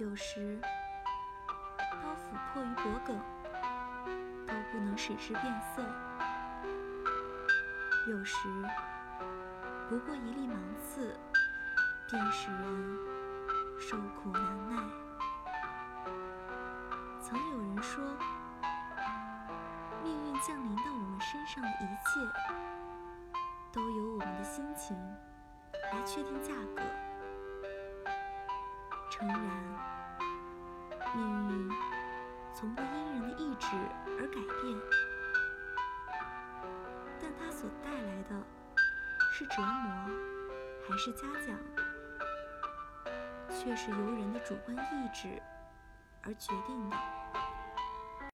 有时刀斧迫于脖梗，都不能使之变色；有时不过一粒芒刺，便使人受苦难耐。曾有人说，命运降临到我们身上的一切，都由我们的心情来确定价格。诚然，从不因人的意志而改变，但它所带来的是折磨还是嘉奖，却是由人的主观意志而决定的。